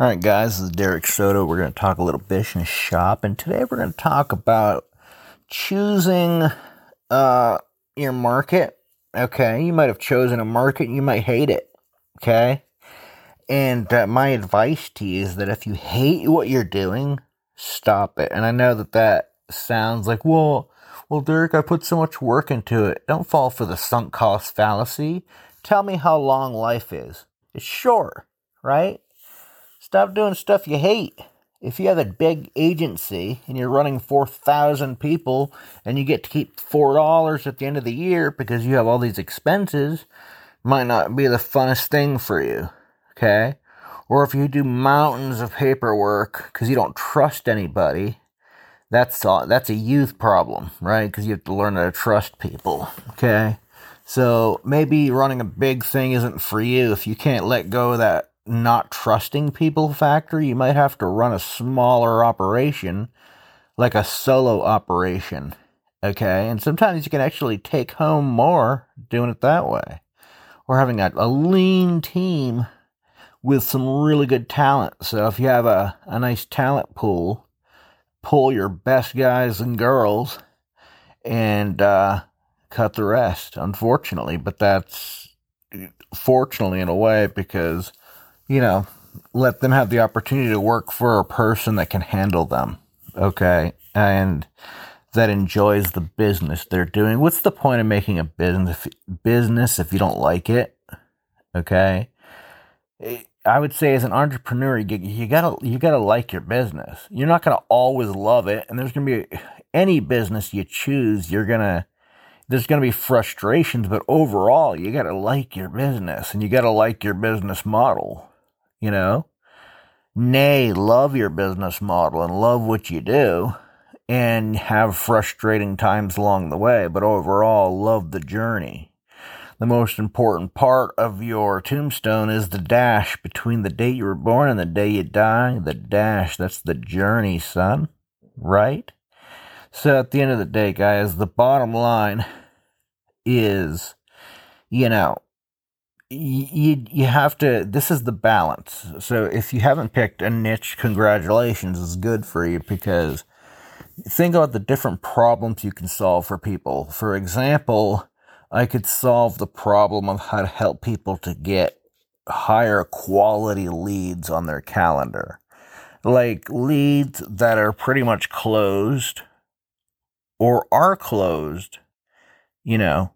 All right, guys, this is Derek Soto. We're going to talk a little business shop, and today we're going to talk about choosing uh, your market. Okay, you might have chosen a market, you might hate it. Okay, and uh, my advice to you is that if you hate what you're doing, stop it. And I know that that sounds like, well, well, Derek, I put so much work into it. Don't fall for the sunk cost fallacy. Tell me how long life is. It's short, right? Stop doing stuff you hate. If you have a big agency and you're running 4,000 people and you get to keep $4 at the end of the year because you have all these expenses, might not be the funnest thing for you. Okay? Or if you do mountains of paperwork because you don't trust anybody, that's all, that's a youth problem, right? Because you have to learn how to trust people. Okay? So maybe running a big thing isn't for you if you can't let go of that not trusting people factor, you might have to run a smaller operation, like a solo operation. Okay. And sometimes you can actually take home more doing it that way. Or having a, a lean team with some really good talent. So if you have a, a nice talent pool, pull your best guys and girls and uh, cut the rest, unfortunately. But that's fortunately in a way because you know, let them have the opportunity to work for a person that can handle them. Okay. And that enjoys the business they're doing. What's the point of making a business business if you don't like it? Okay. I would say as an entrepreneur, you, gotta you gotta like your business. You're not gonna always love it, and there's gonna be any business you choose. You're gonna there's gonna be frustrations, but overall, you gotta like your business, and you gotta like your business model you know? Nay, love your business model and love what you do and have frustrating times along the way, but overall, love the journey. The most important part of your tombstone is the dash between the date you were born and the day you die. The dash, that's the journey, son. Right? So at the end of the day, guys, the bottom line is, you know, you you have to this is the balance. So if you haven't picked a niche congratulations is good for you because think about the different problems you can solve for people. For example i could solve the problem of how to help people to get higher quality leads on their calendar. Like leads that are pretty much closed or are closed you know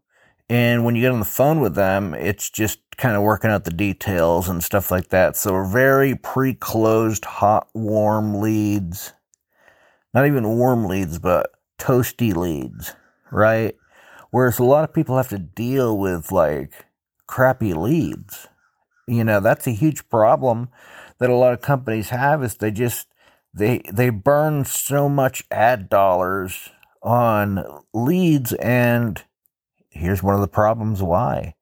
and when you get on the phone with them, it's just kind of working out the details and stuff like that. So very pre-closed, hot, warm leads. Not even warm leads, but toasty leads, right? Whereas a lot of people have to deal with like crappy leads. You know, that's a huge problem that a lot of companies have is they just they they burn so much ad dollars on leads and here's one of the problems why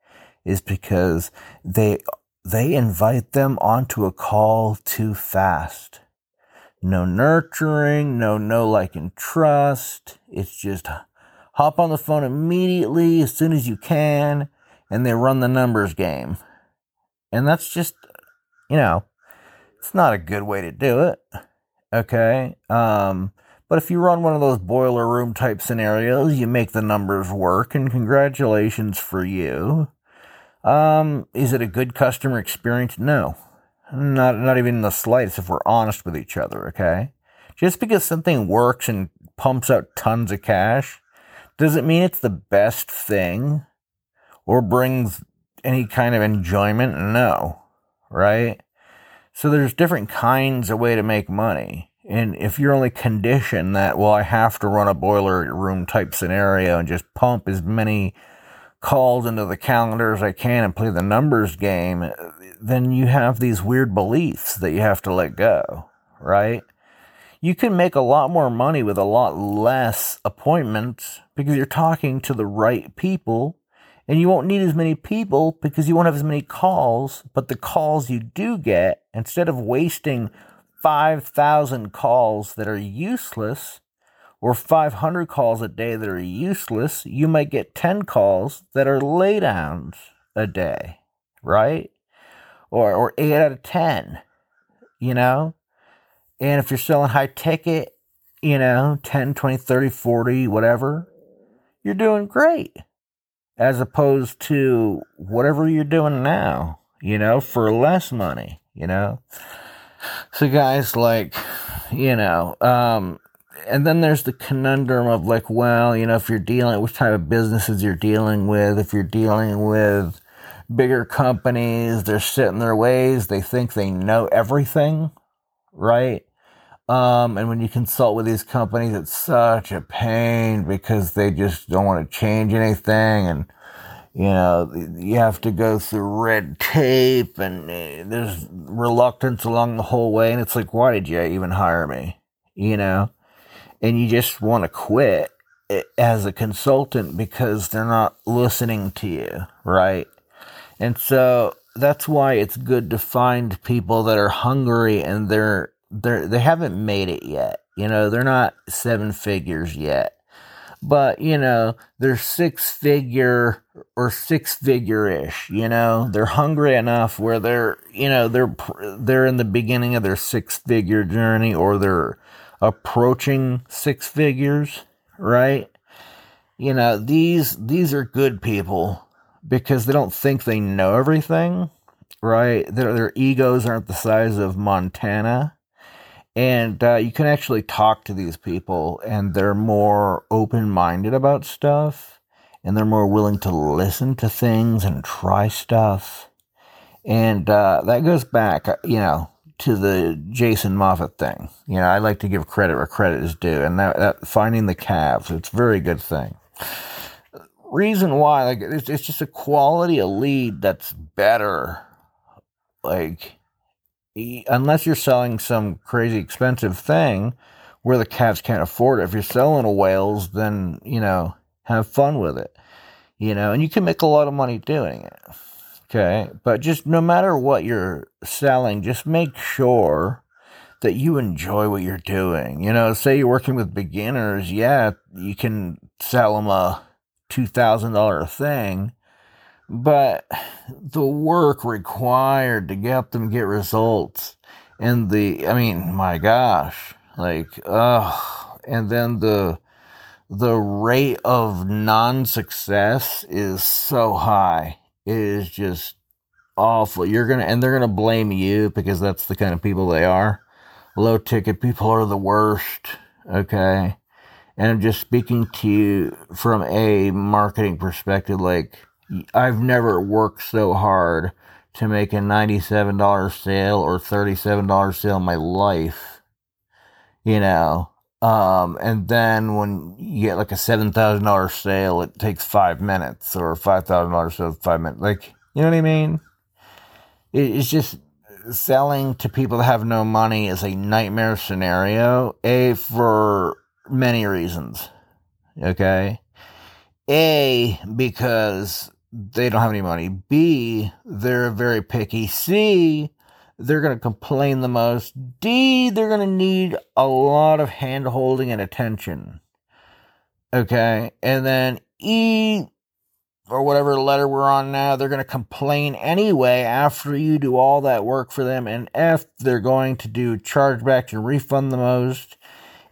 is because they they invite them onto a call too fast. No nurturing, no no like and trust. It's just hop on the phone immediately as soon as you can and they run the numbers game. And that's just you know, it's not a good way to do it. Okay? Um but if you run one of those boiler room type scenarios, you make the numbers work, and congratulations for you. Um, is it a good customer experience? No. Not not even the slightest if we're honest with each other, okay? Just because something works and pumps out tons of cash doesn't mean it's the best thing or brings any kind of enjoyment. No. Right? So there's different kinds of way to make money. And if you're only conditioned that, well, I have to run a boiler room type scenario and just pump as many calls into the calendar as I can and play the numbers game, then you have these weird beliefs that you have to let go, right? You can make a lot more money with a lot less appointments because you're talking to the right people and you won't need as many people because you won't have as many calls. But the calls you do get, instead of wasting 5,000 calls that are useless or 500 calls a day that are useless, you might get 10 calls that are laydowns a day, right? Or, or 8 out of 10. you know? And if you're selling high ticket, you know, 10, 20, 30, 40, whatever, you're doing great. As opposed to whatever you're doing now, you know, for less money, you know? So guys, like, you know, um, and then there's the conundrum of like, well, you know, if you're dealing, which type of businesses you're dealing with, if you're dealing with bigger companies, they're set in their ways, they think they know everything, right? Um, and when you consult with these companies, it's such a pain because they just don't want to change anything. And, you know, you have to go through red tape and eh, there's reluctance along the whole way. And it's like, why did you even hire me? You know? and you just want to quit as a consultant because they're not listening to you, right? And so that's why it's good to find people that are hungry and they're they're they haven't made it yet. You know, they're not seven figures yet. But, you know, they're six figure or six figure ish, you know. They're hungry enough where they're, you know, they're they're in the beginning of their six figure journey or they're approaching six figures, right? You know, these these are good people because they don't think they know everything, right? Their their egos aren't the size of Montana. And uh, you can actually talk to these people, and they're more open minded about stuff, and they're more willing to listen to things and try stuff. And uh, that goes back, you know, to the Jason Moffat thing. You know, I like to give credit where credit is due, and that, that finding the calves, it's a very good thing. Reason why, like, it's, it's just a quality of lead that's better. Like, unless you're selling some crazy expensive thing where the calves can't afford it. If you're selling a whales, then you know, have fun with it. You know, and you can make a lot of money doing it. Okay. But just no matter what you're selling, just make sure that you enjoy what you're doing. You know, say you're working with beginners, yeah, you can sell them a $2,000 thing, but the work required to get them get results and the, I mean, my gosh, like, ugh, and then the, the rate of non success is so high it is just awful. You're gonna and they're gonna blame you because that's the kind of people they are. Low ticket people are the worst. Okay. And I'm just speaking to you from a marketing perspective. Like, I've never worked so hard to make a $97 sale or $37 sale in my life. You know, um, and then when you get like a seven thousand dollar sale, it takes five minutes, or five thousand dollars sale five minutes. Like, you know what I mean? It's just selling to people that have no money is a nightmare scenario. A for many reasons. Okay. A because they don't have any money. B they're very picky. C they're going to complain the most. D, they're going to need a lot of hand holding and attention. Okay. And then E, or whatever letter we're on now, they're going to complain anyway after you do all that work for them. And F, they're going to do chargeback and refund the most.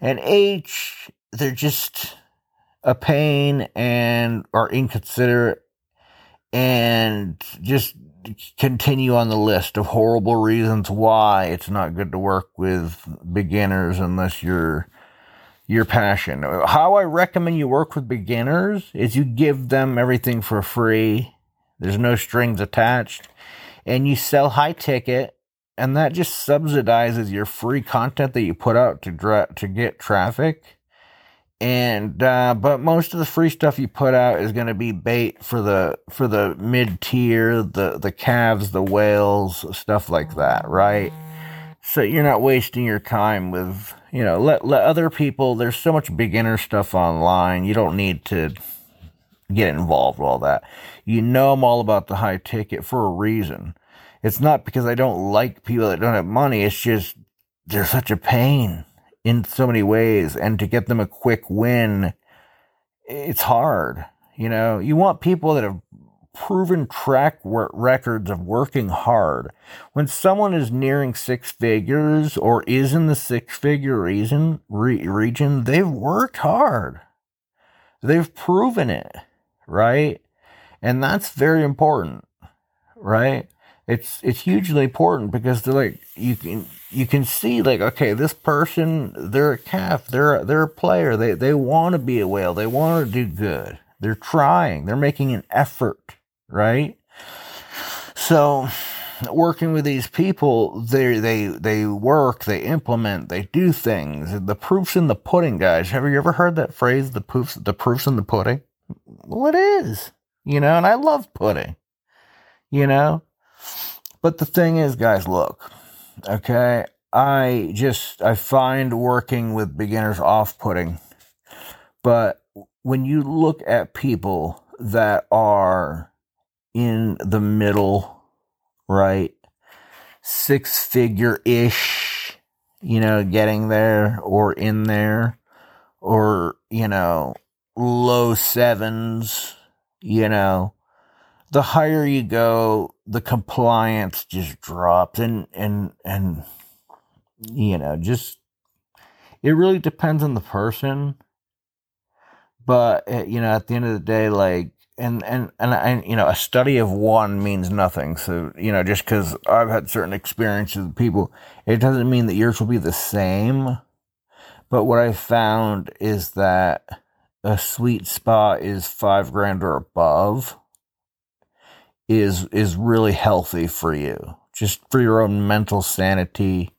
And H, they're just a pain and are inconsiderate and just continue on the list of horrible reasons why it's not good to work with beginners unless you're your passion. How I recommend you work with beginners is you give them everything for free. There's no strings attached and you sell high ticket and that just subsidizes your free content that you put out to dra- to get traffic and uh, but most of the free stuff you put out is going to be bait for the for the mid tier, the the calves, the whales, stuff like that, right? So you're not wasting your time with you know let let other people. There's so much beginner stuff online. You don't need to get involved with all that. You know I'm all about the high ticket for a reason. It's not because I don't like people that don't have money. It's just they're such a pain in so many ways and to get them a quick win it's hard you know you want people that have proven track records of working hard. When someone is nearing six figures or is in the six figure region, re- region, they've worked hard. They've proven it, right? And that's very important, right? It's it's hugely important because they're like you can you can see like okay this person they're a calf they're a, they're a player. They they want to be a whale. They want to do good. They're trying. They're making an effort right? So working with these people they they they work they implement they do things. The proof's in the pudding guys. Have you ever heard that phrase the proofs the proof's in the pudding? Well it is you know and i love pudding you know but the thing is guys look okay i just i find working with beginners off-putting but when you look at people that are in the middle right? Six figure ish, you know, getting there or in there, or, you know, low sevens, you know. The higher you go, the compliance just drops and, and, and, you know, just, it really depends on the person. But, eh, you know, at the end of the day, like, and and and I, you know, a study of one means nothing. So you know, just because I've had certain experiences with people, it doesn't mean that yours will be the same. But what I found is that a sweet spot is five grand or above is is really healthy for you, just for your own mental sanity.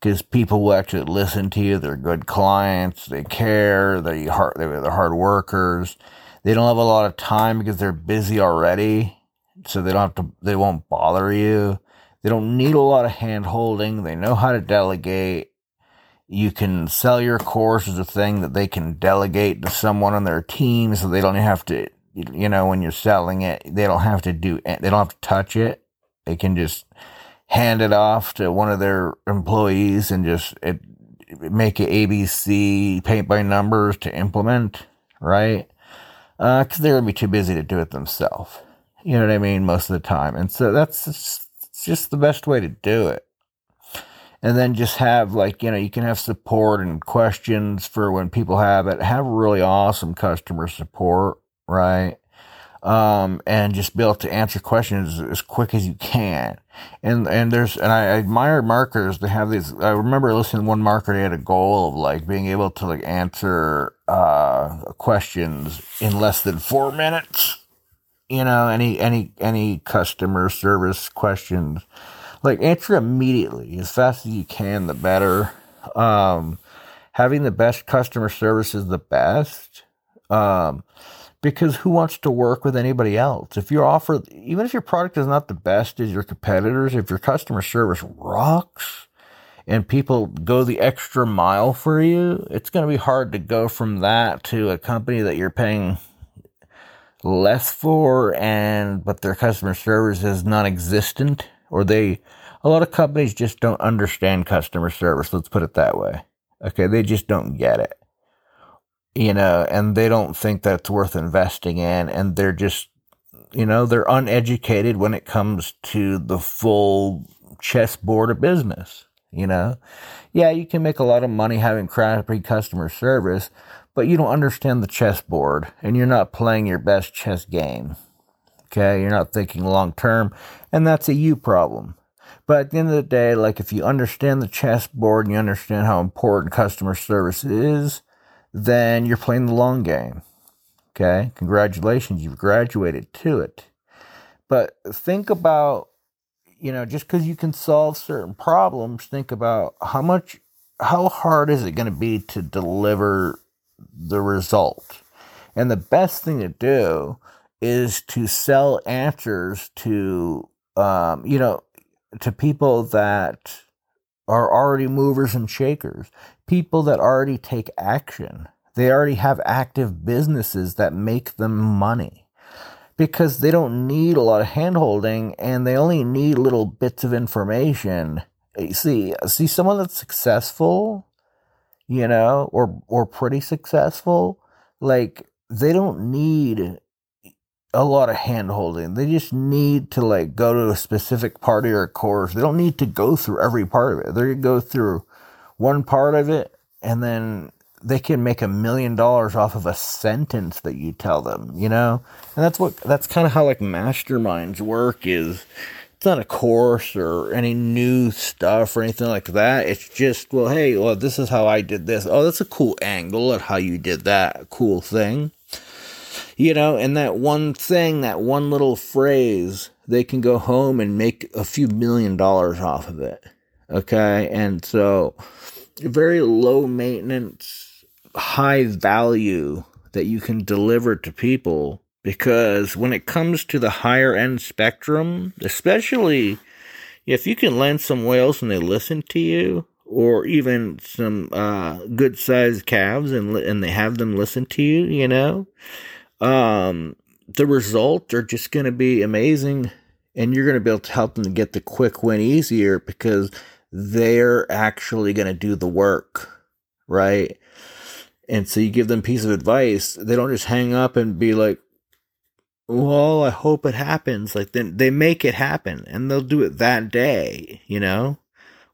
Because people will actually listen to you. They're good clients. They care. They hard. They're hard workers they don't have a lot of time because they're busy already. So they don't have to, they won't bother you. They don't need a lot of hand holding. They know how to delegate. You can sell your course as a thing that they can delegate to someone on their team so they don't have to, you know, when you're selling it, they don't have to do, they don't have to touch it. They can just hand it off to one of their employees and just it, make it ABC paint by numbers to implement, right? because uh, they're gonna be too busy to do it themselves. You know what I mean? Most of the time, and so that's just, just the best way to do it. And then just have like you know you can have support and questions for when people have it. Have really awesome customer support, right? um, and just be able to answer questions as quick as you can. And and there's and I admire marketers. They have these. I remember listening to one marketer had a goal of like being able to like answer uh, questions in less than four minutes. You know, any any any customer service questions, like answer immediately as fast as you can. The better. Um, having the best customer service is the best. Um, because who wants to work with anybody else? If you offer, even if your product is not the best as your competitors, if your customer service rocks and people go the extra mile for you, it's going to be hard to go from that to a company that you're paying less for and but their customer service is non-existent or they a lot of companies just don't understand customer service let's put it that way okay they just don't get it you know, and they don't think that's worth investing in, and they're just, you know, they're uneducated when it comes to the full chessboard of business. You know, yeah, you can make a lot of money having crappy customer service, but you don't understand the chessboard, and you're not playing your best chess game. Okay, you're not thinking long term, and that's a you problem. But at the end of the day, like if you understand the chessboard and you understand how important customer service is, then you're playing the long game. Okay, congratulations, you've graduated to it. But think about, you know, just because you can solve certain problems, think about how much, how hard is it going to be to deliver the result? And the best thing to do is to sell answers to, um, you know, to people that are already movers and shakers, people that already take action. They already have active businesses that make them money because they don't need a lot of handholding and they only need little bits of information. Eh, see, see someone that's successful, you know, or or pretty successful, like they don't need a lot of hand holding. They just need to like go to a specific part of your course. They don't need to go through every part of it. They're going to go through one part of it and then they can make a million dollars off of a sentence that you tell them, you know? And that's what, that's kind of how like masterminds work is it's not a course or any new stuff or anything like that. It's just, well, hey, well, this is how I did this. Oh, that's a cool angle at how you did that cool thing you know, and that one thing, that one little phrase, they can go home and make a few million dollars off of it. Okay. And so, very low maintenance, high value that you can deliver to people because when it comes to the higher end spectrum, especially if you can land some whales and they listen to you, or even some uh, good sized calves and and they have them listen to you, you know, um, the results are just going to be amazing, and you're going to be able to help them to get the quick win easier because they're actually going to do the work, right? And so you give them piece of advice. They don't just hang up and be like, "Well, I hope it happens." Like then they make it happen, and they'll do it that day, you know,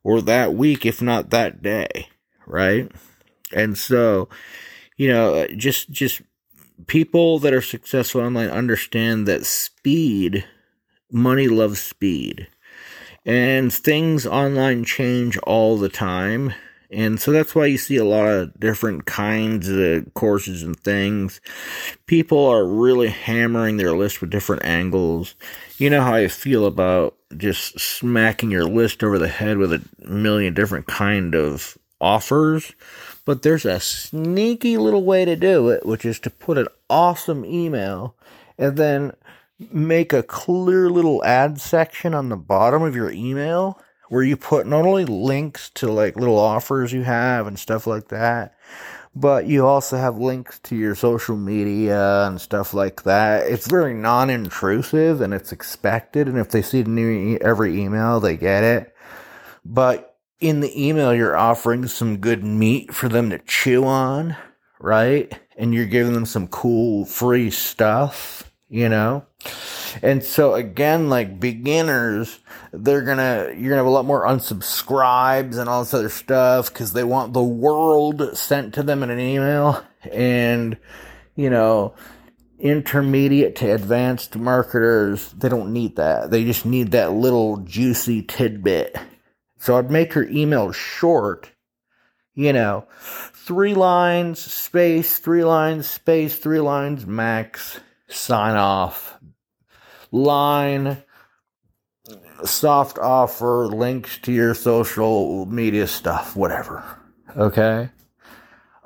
or that week, if not that day, right? And so, you know, just just people that are successful online understand that speed, money loves speed. And things online change all the time. And so that's why you see a lot of different kinds of courses and things. People are really hammering their list with different angles. You know how I feel about just smacking your list over the head with a million different kind of offers. But there's a sneaky little way to do it, which is to put an awesome email and then make a clear little ad section on the bottom of your email where you put not only links to like little offers you have and stuff like that, but you also have links to your social media and stuff like that. It's very non intrusive and it's expected. And if they see new every email, they get it. But in the email, you're offering some good meat for them to chew on, right? And you're giving them some cool free stuff, you know? And so again, like beginners, they're gonna, you're gonna have a lot more unsubscribes and all this other stuff because they want the world sent to them in an email. And, you know, intermediate to advanced marketers, they don't need that. They just need that little juicy tidbit so I'd make her email short, you know, three lines, space, three lines, space, three lines, max, sign off, line, soft offer, links to your social media stuff, whatever. Okay.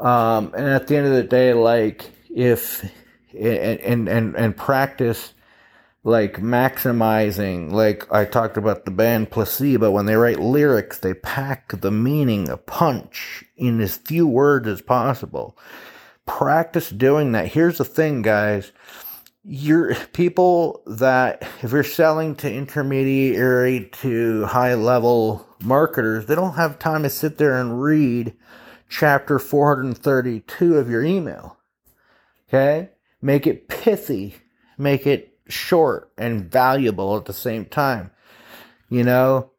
Um, and at the end of the day, like if and and and, and practice like maximizing like i talked about the band placebo. When they write lyrics they pack the meaning a punch in as few words as possible. Practice doing that. Here's the thing guys. You're people that if you're selling to intermediary to high level marketers they don't have time to sit there and read chapter 432 of your email. Okay? Make it pithy. Make it short and valuable at the same time. You know,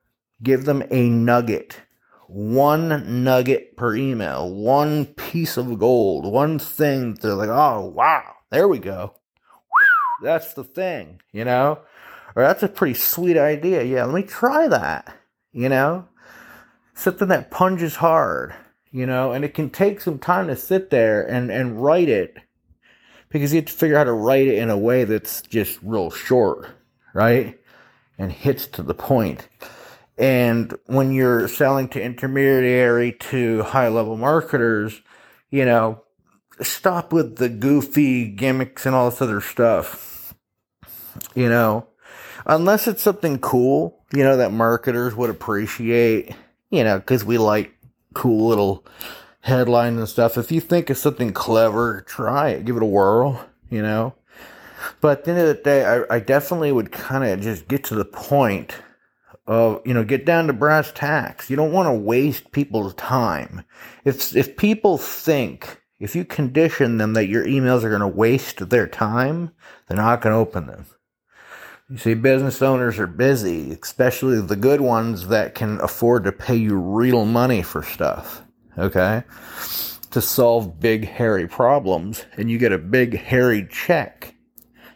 give them a nugget. One nugget per email, one piece of gold, one thing. They're like, oh, wow, there we go. That's the thing, you know? Or that's a pretty sweet idea. Yeah, let me try that, you know? Something that punches hard, you know? And it can take some time to sit there and, and write it because you have to figure out how to write it in a way that's just real short, right? And hits to the point. And when you're selling to intermediary to high level marketers, you know, stop with the goofy gimmicks and all this other stuff. You know, unless it's something cool, you know, that marketers would appreciate, you know, because we like cool little headlines and stuff. If you think of something clever, try it, give it a whirl, you know. But at the end of the day, I, I definitely would kind of just get to the point of, you know, get down to brass tacks. You don't want to waste people's time. If, if people think, if you condition them that your emails are going to waste their time, they're not going to open them. You see, business owners are busy, especially the good ones that can afford to pay you real money for stuff. Okay? To solve big, hairy problems, and you get a big, hairy check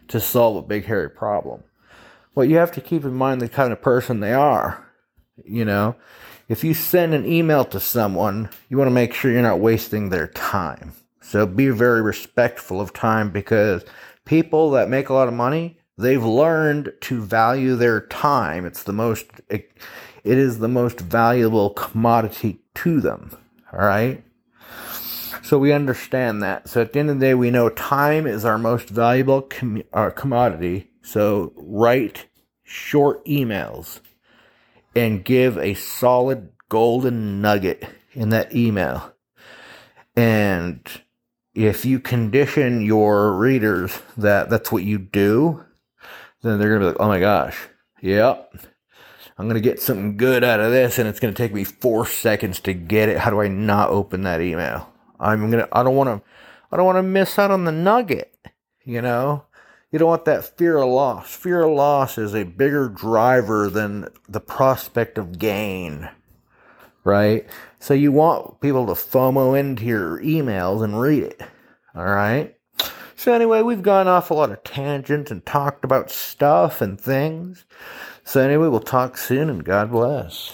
to solve a big, hairy problem. Well, you have to keep in mind the kind of person they are. You know, if you send an email to someone, you want to make sure you're not wasting their time. So be very respectful of time because people that make a lot of money, they've learned to value their time. It's the most, it, is the most valuable commodity to them. All right. So we understand that. So at the end of the day, we know time is our most valuable com- uh, commodity. So write short emails and give a solid golden nugget in that email. And if you condition your readers that that's what you do, then they're going to be like, oh my gosh, yep, I'm going to get something good out of this and it's going to take me four seconds to get it. How do I not open that email? I'm going to, I don't want to, I don't want to miss out on the nugget, you know? You don't want that fear of loss. Fear of loss is a bigger driver than the prospect of gain, right? So you want people to FOMO into your emails and read it, all right? So anyway, we've gone off a lot of tangents and talked about stuff and things. So anyway, we'll talk soon and God bless.